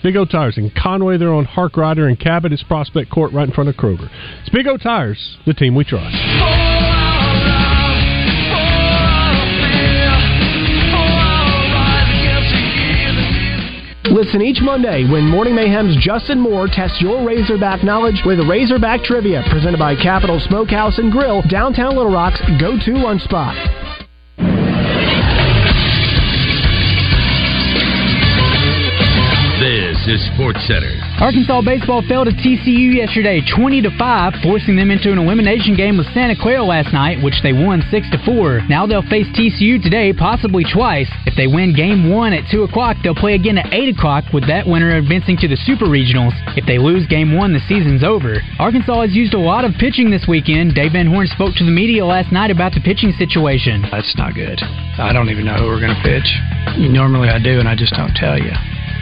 Big O Tires in Conway, they're on Harkrider and Cabot. It's Prospect Court right in front of Kroger. It's Big O Tires, the team we trust. Listen each Monday when Morning Mayhem's Justin Moore tests your Razorback knowledge with Razorback Trivia, presented by Capital Smokehouse and Grill, downtown Little Rock's go-to lunch spot. This is Sports Center. Arkansas baseball fell to TCU yesterday, 20 to 5, forcing them into an elimination game with Santa Clara last night, which they won 6 to 4. Now they'll face TCU today, possibly twice. If they win game one at 2 o'clock, they'll play again at 8 o'clock, with that winner advancing to the Super Regionals. If they lose game one, the season's over. Arkansas has used a lot of pitching this weekend. Dave Van Horn spoke to the media last night about the pitching situation. That's not good. I don't even know who we're going to pitch. Normally I do, and I just don't tell you.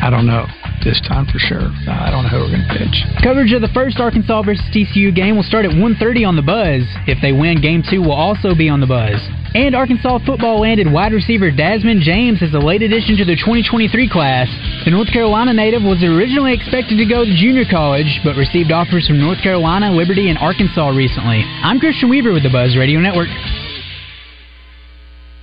I don't know this time for sure. I don't know who we're going to pitch. Coverage of the first Arkansas versus TCU game will start at 1.30 on The Buzz. If they win, Game 2 will also be on The Buzz. And Arkansas football landed wide receiver Desmond James as a late addition to the 2023 class. The North Carolina native was originally expected to go to junior college, but received offers from North Carolina, Liberty, and Arkansas recently. I'm Christian Weaver with the Buzz Radio Network.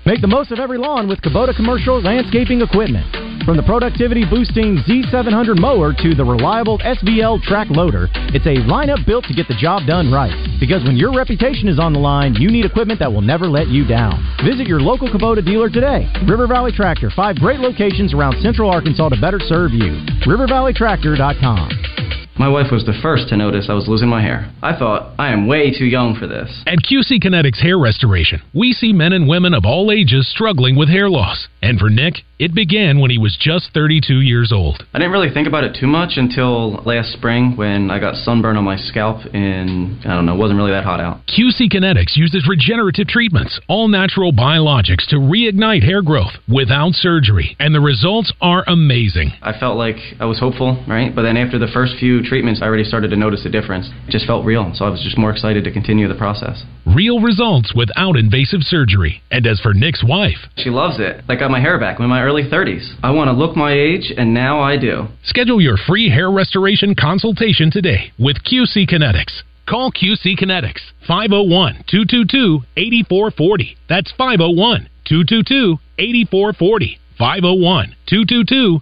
Make the most of every lawn with Kubota Commercial Landscaping Equipment. From the productivity boosting Z700 mower to the reliable SVL track loader, it's a lineup built to get the job done right. Because when your reputation is on the line, you need equipment that will never let you down. Visit your local Kubota dealer today. River Valley Tractor, five great locations around central Arkansas to better serve you. RiverValleyTractor.com. My wife was the first to notice I was losing my hair. I thought, I am way too young for this. At QC Kinetics Hair Restoration, we see men and women of all ages struggling with hair loss. And for Nick, it began when he was just 32 years old. I didn't really think about it too much until last spring when I got sunburn on my scalp and I don't know, it wasn't really that hot out. QC Kinetics uses regenerative treatments, all natural biologics to reignite hair growth without surgery, and the results are amazing. I felt like I was hopeful, right? But then after the first few treatments, I already started to notice a difference. It just felt real, so I was just more excited to continue the process. Real results without invasive surgery. And as for Nick's wife, She loves it. I got my hair back I'm in my early 30s. I want to look my age, and now I do. schedule your free hair restoration consultation today with QC Kinetics. Call QC Kinetics 501 222 8440. That's 501 222 8440. 501 222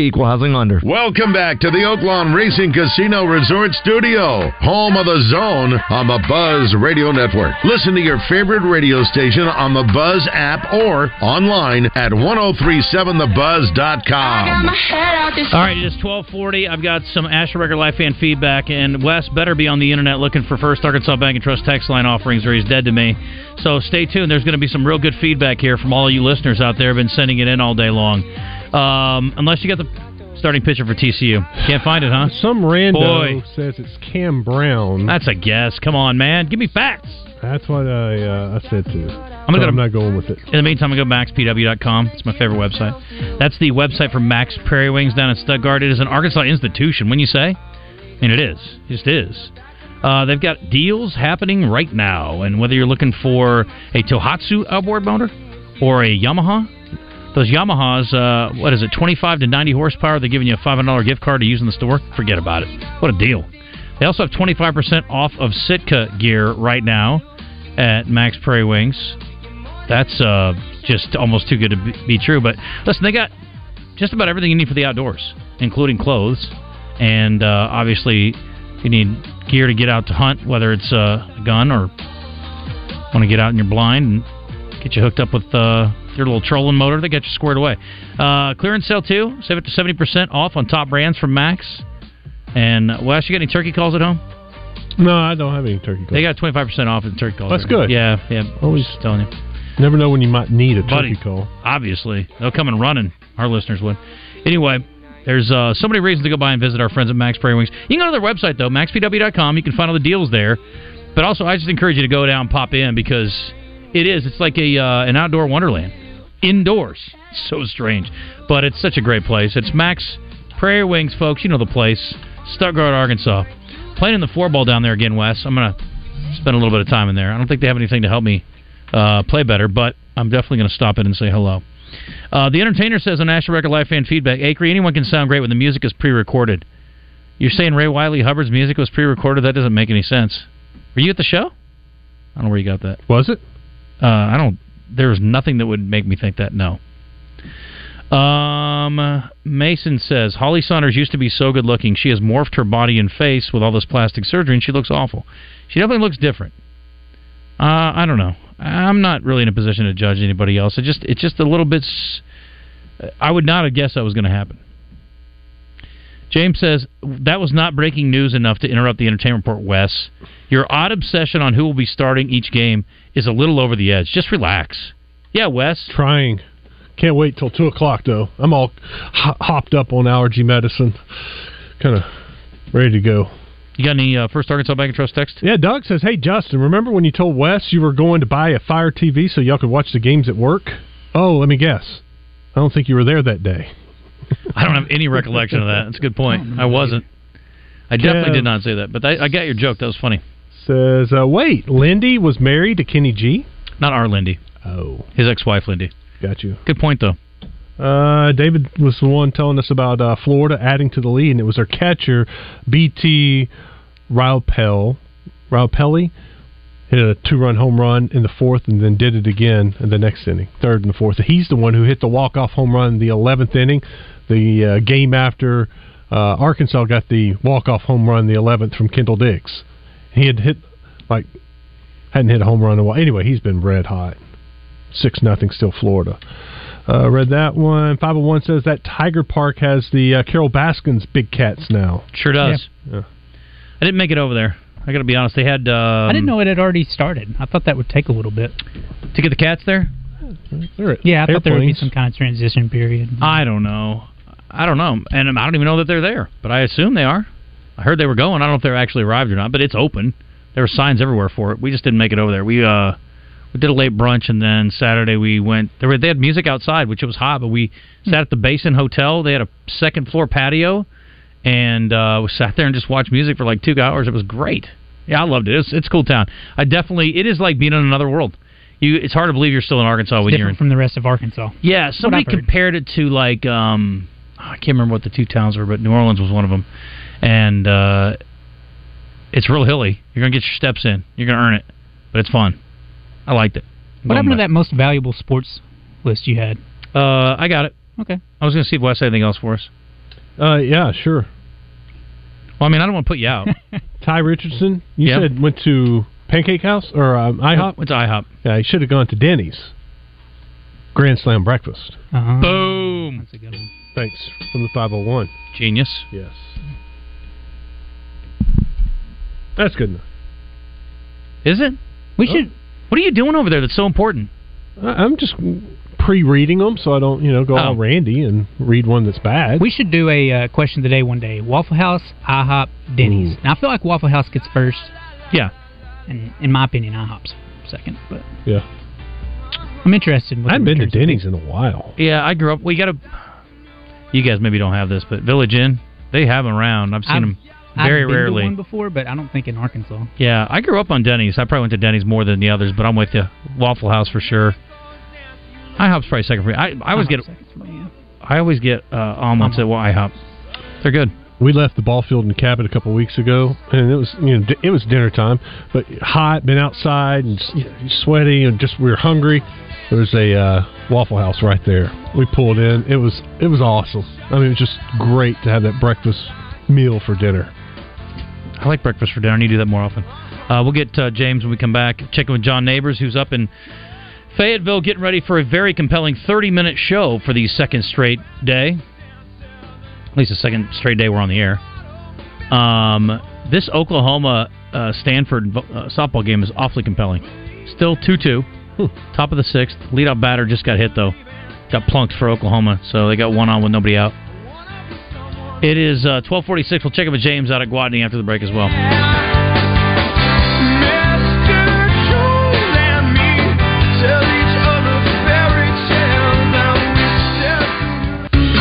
equal housing lender. Welcome back to the Oaklawn Racing Casino Resort Studio, home of the zone on the Buzz Radio Network. Listen to your favorite radio station on the Buzz app or online at 1037thebuzz.com. All right, it is twelve forty. I've got some Asher Record Life fan feedback, and Wes better be on the internet looking for First Arkansas Bank and Trust text line offerings, or he's dead to me. So stay tuned. There's going to be some real good feedback here from all you listeners out there. Have been sending it in all day long. Um, unless you got the starting pitcher for TCU, can't find it, huh? Some rando Boy. says it's Cam Brown. That's a guess. Come on, man. Give me facts. That's what I uh, I said too. I'm gonna go to- I'm not going with it. In the meantime, I go to maxpw.com. It's my favorite website. That's the website for Max Prairie Wings down in Stuttgart. It is an Arkansas institution, when you say. I mean, it is. It just is. Uh, they've got deals happening right now. And whether you're looking for a Tohatsu outboard motor or a Yamaha, those Yamahas, uh, what is it, 25 to 90 horsepower, they're giving you a $500 gift card to use in the store. Forget about it. What a deal. They also have 25% off of Sitka gear right now at Max Prairie Wings that's uh, just almost too good to be, true. But listen, they got just about everything you need for the outdoors, including clothes, and uh, obviously you need gear to get out to hunt, whether it's uh, a gun or want to get out in your blind and get you hooked up with uh, your little trolling motor. They got you squared away. Uh, clearance sale too, save it to seventy percent off on top brands from Max. And uh, Wes, you got any turkey calls at home? No, I don't have any turkey calls. They got twenty five percent off in turkey calls. That's good. Yeah, yeah. Always telling you. Never know when you might need a Buddy. turkey call. Obviously, they'll come and running. Our listeners would. Anyway, there's uh, so many reasons to go by and visit our friends at Max Prairie Wings. You can go to their website though, maxpw.com. You can find all the deals there. But also, I just encourage you to go down, and pop in because it is. It's like a uh, an outdoor wonderland, indoors. So strange, but it's such a great place. It's Max Prairie Wings, folks. You know the place, Stuttgart, Arkansas. Playing in the four ball down there again, Wes. I'm gonna spend a little bit of time in there. I don't think they have anything to help me uh, play better, but I'm definitely going to stop in and say hello. Uh, the entertainer says on National Record Live Fan Feedback, Acre, anyone can sound great when the music is pre-recorded. You're saying Ray Wylie Hubbard's music was pre-recorded? That doesn't make any sense. Were you at the show? I don't know where you got that. Was it? Uh, I don't. There's nothing that would make me think that. No. Um, Mason says Holly Sonders used to be so good looking. She has morphed her body and face with all this plastic surgery, and she looks awful. She definitely looks different. Uh, I don't know. I'm not really in a position to judge anybody else. It just it's just a little bit. I would not have guessed that was going to happen. James says that was not breaking news enough to interrupt the entertainment report. Wes, your odd obsession on who will be starting each game is a little over the edge. Just relax. Yeah, Wes. Trying. Can't wait till two o'clock though. I'm all ho- hopped up on allergy medicine, kind of ready to go. You got any uh, First Arkansas Bank and Trust text? Yeah, Doug says, "Hey Justin, remember when you told Wes you were going to buy a Fire TV so y'all could watch the games at work? Oh, let me guess. I don't think you were there that day. I don't have any recollection of that. That's a good point. I wasn't. I definitely did not say that, but I, I got your joke. That was funny. Says, uh, wait, Lindy was married to Kenny G. Not our Lindy. Oh, his ex-wife Lindy. Got you. Good point though. Uh, David was the one telling us about uh, Florida adding to the lead, and it was their catcher, BT Riopelle. Riopelle hit a two-run home run in the fourth, and then did it again in the next inning, third and the fourth. He's the one who hit the walk-off home run in the eleventh inning. The uh, game after uh, Arkansas got the walk-off home run in the eleventh from Kendall Diggs. He had hit like hadn't hit a home run in a while. Anyway, he's been red hot. Six nothing, still Florida. Uh, read that one. Five hundred one says that Tiger Park has the uh, Carole Baskins big cats now. Sure does. Yeah. I didn't make it over there. I got to be honest. They had. Um, I didn't know it had already started. I thought that would take a little bit to get the cats there. They're Yeah, I thought there would be some kind of transition period. I don't know. I don't know, and I don't even know that they're there. But I assume they are. I heard they were going. I don't know if they're actually arrived or not. But it's open. There were signs everywhere for it. We just didn't make it over there. We uh we did a late brunch, and then Saturday we went. There were they had music outside, which it was hot, but we sat at the Basin Hotel. They had a second floor patio, and uh, we sat there and just watched music for like two hours. It was great. Yeah, I loved it. It's it's a cool town. I definitely it is like being in another world. You it's hard to believe you're still in Arkansas when you're Different in from the rest of Arkansas. yeah, somebody compared it to like um I can't remember what the two towns were, but New Orleans was one of them, and uh it's real hilly. You're gonna get your steps in. You're gonna earn it, but it's fun. I liked it. What happened to that most valuable sports list you had? Uh, I got it. Okay. I was gonna see if Wes had anything else for us. Uh, yeah, sure. Well, I mean, I don't want to put you out. Ty Richardson, you Yeah. said went to Pancake House or um, IHOP. Went to IHOP. Yeah, he should have gone to Denny's. Grand Slam breakfast. Uh-huh. Boom. That's a good one. Thanks from the five hundred one. Genius. Yes. That's good enough. Is it? We should. What are you doing over there that's so important? I, I'm just pre-reading them so I don't, you know, go all Oh. randy and read one that's bad. We should do a uh, question of the day one day. Waffle House, IHOP, Denny's. Now I feel like Waffle House gets first. Yeah. and in my opinion, IHOP's second. But Yeah. I'm interested. In I haven't been to Denny's in a while. Yeah, I grew up. We got a. You guys maybe don't have this, but Village Inn, they have them around. I've seen I've- them I've very been to rarely. one before, but I don't think in Arkansas. Yeah, I grew up on Denny's. I probably went to Denny's more than the others, but I'm with you. Waffle House for sure. IHOP's probably second for me. I, I always get I always get uh, omelets at IHOP. They're good. We left the ball field in Cabot a couple of weeks ago, and it was you know it was dinner time, but hot, been outside and you know, sweaty, and just we were hungry. There was a uh, Waffle House right there. We pulled in. It was it was awesome. I mean, it was just great to have that breakfast meal for dinner. I like breakfast for dinner. I need to do that more often. Uh, we'll get uh, James when we come back. Checking with John Neighbors, who's up in Fayetteville, getting ready for a very compelling 30-minute show for the second straight day. At least the second straight day we're on the air. Um, this Oklahoma uh, Stanford uh, softball game is awfully compelling. Still 2-2, top of the sixth. Leadoff batter just got hit though. Got plunked for Oklahoma, so they got one on with nobody out. It is uh, 1246. We'll check in with James out at Gwatney after the break as well.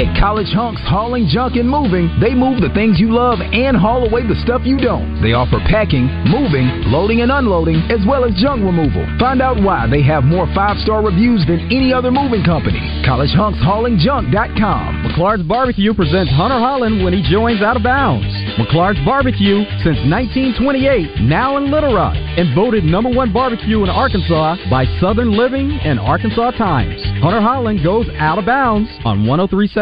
At College Hunks Hauling Junk and Moving, they move the things you love and haul away the stuff you don't. They offer packing, moving, loading and unloading, as well as junk removal. Find out why they have more five-star reviews than any other moving company. CollegeHunksHaulingJunk.com. McClard's Barbecue presents Hunter Holland when he joins Out of Bounds. McClard's Barbecue since 1928, now in Little Rock, and voted number one barbecue in Arkansas by Southern Living and Arkansas Times. Hunter Holland goes out of bounds on 1037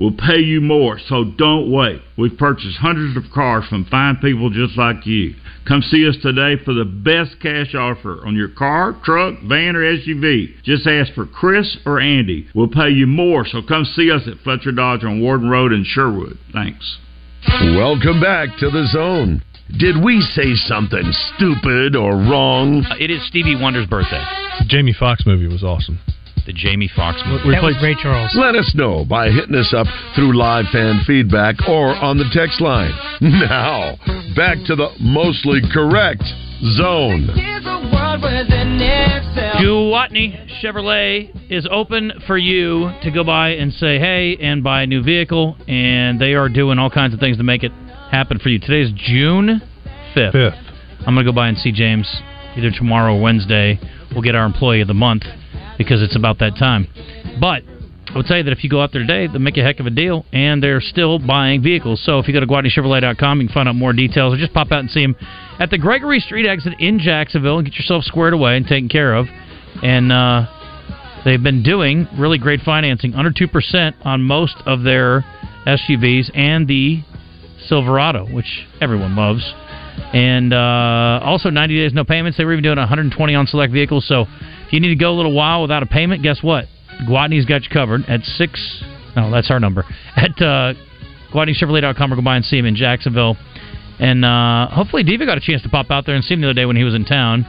We'll pay you more, so don't wait. We've purchased hundreds of cars from fine people just like you. Come see us today for the best cash offer on your car, truck, van, or SUV. Just ask for Chris or Andy. We'll pay you more, so come see us at Fletcher Dodge on Warden Road in Sherwood. Thanks. Welcome back to the zone. Did we say something stupid or wrong? Uh, It is Stevie Wonder's birthday. The Jamie Foxx movie was awesome. The Jamie Foxx movie. We That was Ray Charles. Let us know by hitting us up through live fan feedback or on the text line. Now, back to the mostly correct zone. Gwatney Chevrolet is open for you to go by and say hey and buy a new vehicle, and they are doing all kinds of things to make it happen for you. Today is June 5th. 5th. I'm going to go by and see James either tomorrow or Wednesday, we'll get our employee of the month because it's about that time. But I would say that if you go out there today, they'll make a heck of a deal, and they're still buying vehicles. So if you go to GwatneyChevrolet.com, you can find out more details, or just pop out and see them at the Gregory Street exit in Jacksonville and get yourself squared away and taken care of. And uh, they've been doing really great financing, under 2% on most of their SUVs and the Silverado, which everyone loves. And uh, also 90 days no payments. They were even doing 120 on select vehicles. So if you need to go a little while without a payment, guess what? Gwatney's got you covered at six. No, that's our number at uh, GwatneyChevrolet.com or go by and see him in Jacksonville. And uh, hopefully, Devo got a chance to pop out there and see him the other day when he was in town.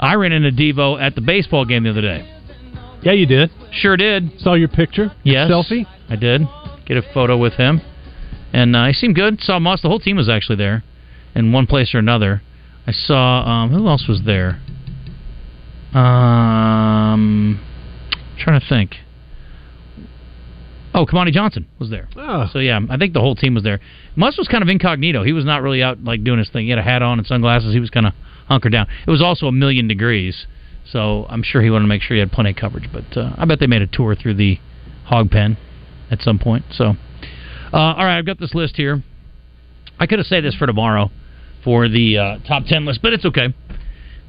I ran into Devo at the baseball game the other day. Yeah, you did. Sure did. Saw your picture. Your Yes, selfie. I did get a photo with him, and uh, he seemed good. Saw Moss. The whole team was actually there, in one place or another. I saw um, who else was there. Um, trying to think. Oh, Kamani Johnson was there. Oh. So yeah, I think the whole team was there. Muss was kind of incognito. He was not really out like doing his thing. He had a hat on and sunglasses. He was kind of hunkered down. It was also a million degrees, so I'm sure he wanted to make sure he had plenty of coverage. But uh, I bet they made a tour through the hog pen at some point. So, uh, all right, I've got this list here. I could have saved this for tomorrow for the uh, top ten list, but it's okay.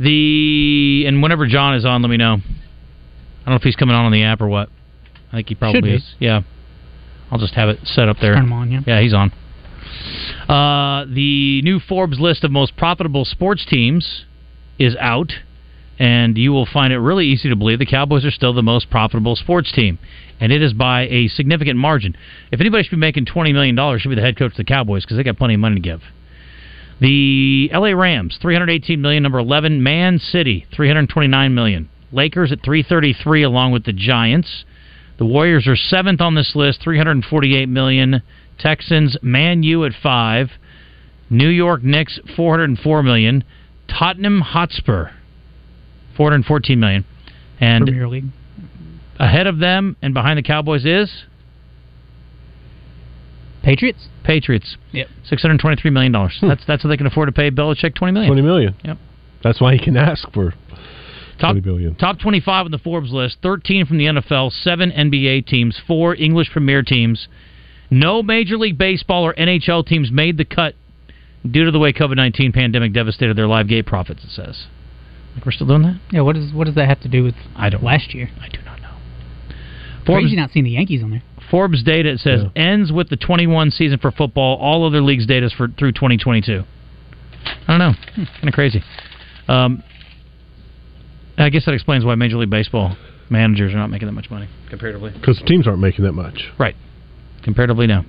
The and whenever John is on, let me know. I don't know if he's coming on on the app or what. I think he probably is. Yeah, I'll just have it set up there. Turn him on, yeah. Yeah, he's on. Uh, the new Forbes list of most profitable sports teams is out, and you will find it really easy to believe the Cowboys are still the most profitable sports team, and it is by a significant margin. If anybody should be making twenty million dollars, should be the head coach of the Cowboys because they got plenty of money to give. The LA Rams, 318 million, number 11. Man City, 329 million. Lakers at 333 along with the Giants. The Warriors are 7th on this list, 348 million. Texans, Man U at 5. New York Knicks, 404 million. Tottenham Hotspur, 414 million. And Premier League. ahead of them and behind the Cowboys is Patriots. Patriots. Yep. Six hundred twenty-three million dollars. Hmm. That's that's what they can afford to pay Belichick twenty million. Twenty million. Yep. That's why he can ask for Top, twenty billion. top 25 on the Forbes list 13 from the NFL, 7 NBA teams, 4 English Premier teams. No Major League Baseball or NHL teams made the cut due to the way COVID 19 pandemic devastated their live gate profits, it says. Like we're still doing that? Yeah. What does what does that have to do with I don't last year? I do not know. Crazy Forbes, not seeing the Yankees on there. Forbes data it says ends with the 21 season for football. All other leagues data is for through 2022. I don't know. Kind of crazy. Um, I guess that explains why Major League Baseball managers are not making that much money comparatively. Because teams aren't making that much. Right. Comparatively, no.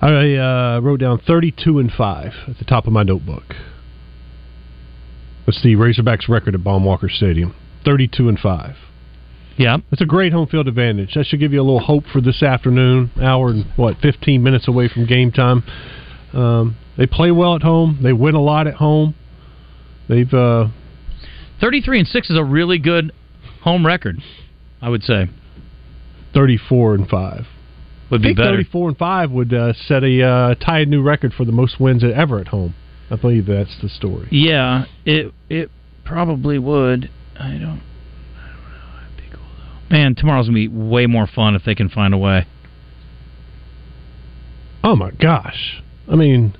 I uh, wrote down 32 and 5 at the top of my notebook. That's the Razorbacks record at Baum Walker Stadium. 32 and 5. Yeah. It's a great home field advantage. That should give you a little hope for this afternoon. Hour and, what, 15 minutes away from game time. Um, they play well at home. They win a lot at home. They've. Uh, 33 and 6 is a really good home record, I would say. 34 and 5. Would I be think better. 34 and 5 would uh, set a uh, tie a new record for the most wins ever at home. I believe that's the story. Yeah, it it probably would. I don't. Man, tomorrow's gonna be way more fun if they can find a way. Oh my gosh! I mean,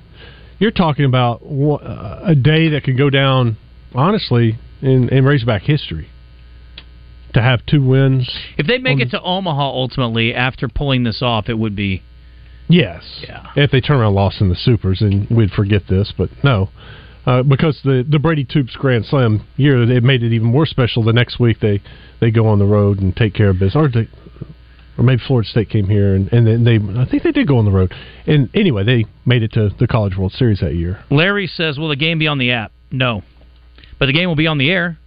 you're talking about uh, a day that could go down, honestly, in in Razorback history. To have two wins, If they make it to Omaha ultimately after pulling this off, it would be. yes. Yeah. If they turn around and lost in the supers, then we'd forget this. But no, uh, because the the Brady Tubes Grand Slam year, it made it even more special. The next week they they go on the road and take care of business, or they, or maybe Florida State came here and and then they I think they did go on the road. And anyway, they made it to the College World Series that year. Larry says, "Will the game be on the app?" No, but the game will be on the air.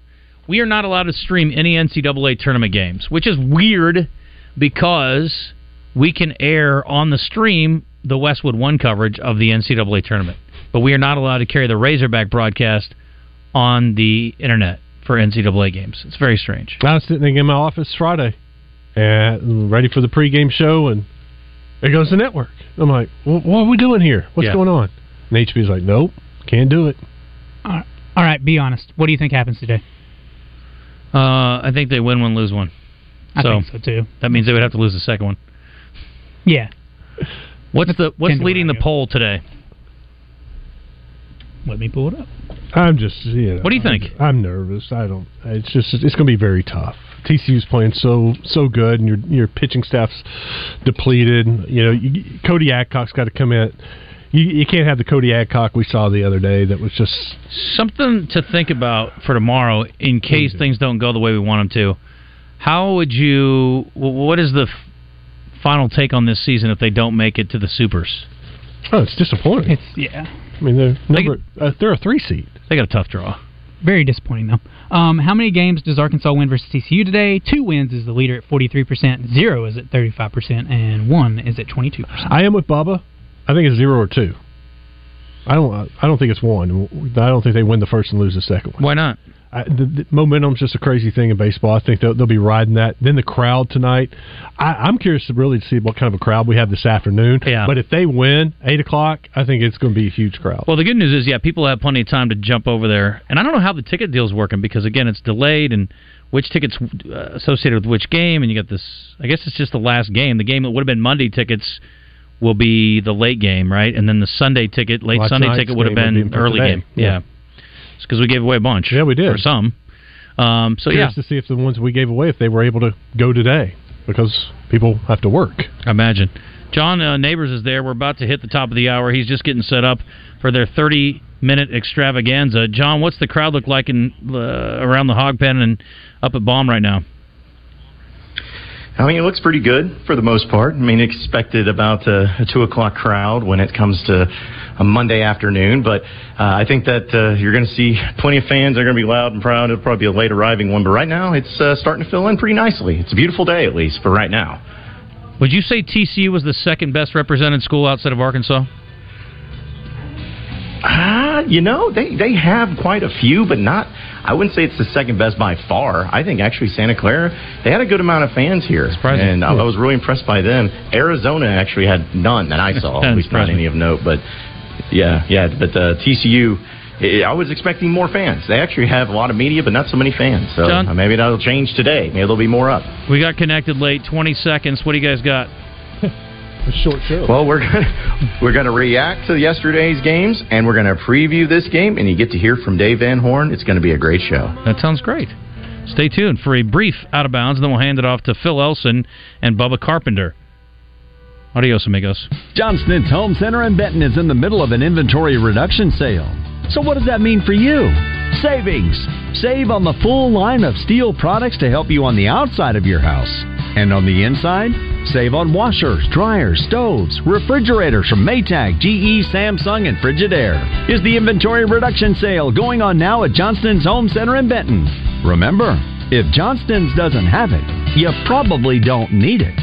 We are not allowed to stream any NCAA tournament games, which is weird because we can air on the stream the Westwood One coverage of the NCAA tournament, but we are not allowed to carry the Razorback broadcast on the internet for NCAA games. It's very strange. I was sitting in my office Friday, and ready for the pregame show, and there goes the network. I'm like, well, what are we doing here? What's Yeah. going on? And HB's like, nope, can't do it. All right, be honest. What do you think happens today? Uh, I think they win one, lose one. I think so too. That means they would have to lose the second one. Yeah. What's the what's leading the poll today? Let me pull it up. I'm just, you know, What do you think? I'm, I'm nervous. I don't. It's just, it's going to be very tough. TCU's playing so so good, and your your pitching staff's depleted. You know, you, Cody Adcock's got to come in. You, you can't have the Cody Adcock we saw the other day. That was just Something to think about for tomorrow in case mm-hmm. things don't go the way we want them to. How would you? What is the final take on this season if they don't make it to the supers? oh, it's disappointing. It's yeah. I mean, they're number, uh, they're a three seed. They got a tough draw. Very disappointing though. Um, how many games does Arkansas win versus TCU today? Two wins is the leader at 43%, zero is at 35%, and one is at 22%. I am with Baba. I think it's zero or two. I don't. I don't think it's one. I don't think they win the first and lose the second one. Why not? I, the, the momentum's just a crazy thing in baseball. I think they'll, they'll be riding that. Then the crowd tonight. I, I'm curious to really see what kind of a crowd we have this afternoon. Yeah. But if they win eight o'clock, I think it's going to be a huge crowd. Well, the good news is, yeah, people have plenty of time to jump over there. And I don't know how the ticket deal's working because, again, it's delayed and which tickets uh, associated with which game. And you got this, I guess it's just the last game. The game that would have been Monday tickets will be the late game, right? And then the Sunday ticket, late Well, Sunday ticket would have would been be early today. game. Yeah. Yeah. It's because we gave away a bunch. Yeah, we did. For some. Um, so, yeah. curious to see if the ones we gave away if they were able to go today because people have to work. I imagine. John uh, Neighbors is there. We're about to hit the top of the hour. He's just getting set up for their 30 minute extravaganza. John, what's the crowd look like in uh, around the hog pen and up at Baum right now? I mean, it looks pretty good for the most part. I mean, expected about a, a two o'clock crowd when it comes to a Monday afternoon, but uh, I think that uh, you're going to see plenty of fans. They're going to be loud and proud. It'll probably be a late arriving one, but right now it's uh, starting to fill in pretty nicely. It's a beautiful day, at least for right now. Would you say TCU was the second best represented school outside of Arkansas? Ah, you know, they they have quite a few, but not. I wouldn't say it's the second best by far. I think actually Santa Clara they had a good amount of fans here, Surprising. and I, I was really impressed by them. Arizona actually had none that I saw, at least not any of note. But yeah, yeah, but uh, TCU. eh, I was expecting more fans. They actually have a lot of media, but not so many fans. So John? uh, maybe that'll change today. Maybe there'll be more up. We got connected late, 20 seconds. What do you guys got? A short show. Well, we're gonna we're gonna react to yesterday's games, and we're gonna preview this game, and you get to hear from Dave Van Horn. It's gonna be a great show. That sounds great. Stay tuned for a brief out of bounds, and then we'll hand it off to Phil Elson and Bubba Carpenter. Adios, amigos. Johnston's Home Center in Benton is in the middle of an inventory reduction sale. So, what does that mean for you? Savings! Save on the full line of steel products to help you on the outside of your house. And on the inside, save on washers, dryers, stoves, refrigerators from Maytag, GE, Samsung, and Frigidaire. Is the inventory reduction sale going on now at Johnston's Home Center in Benton? Remember, if Johnston's doesn't have it, you probably don't need it.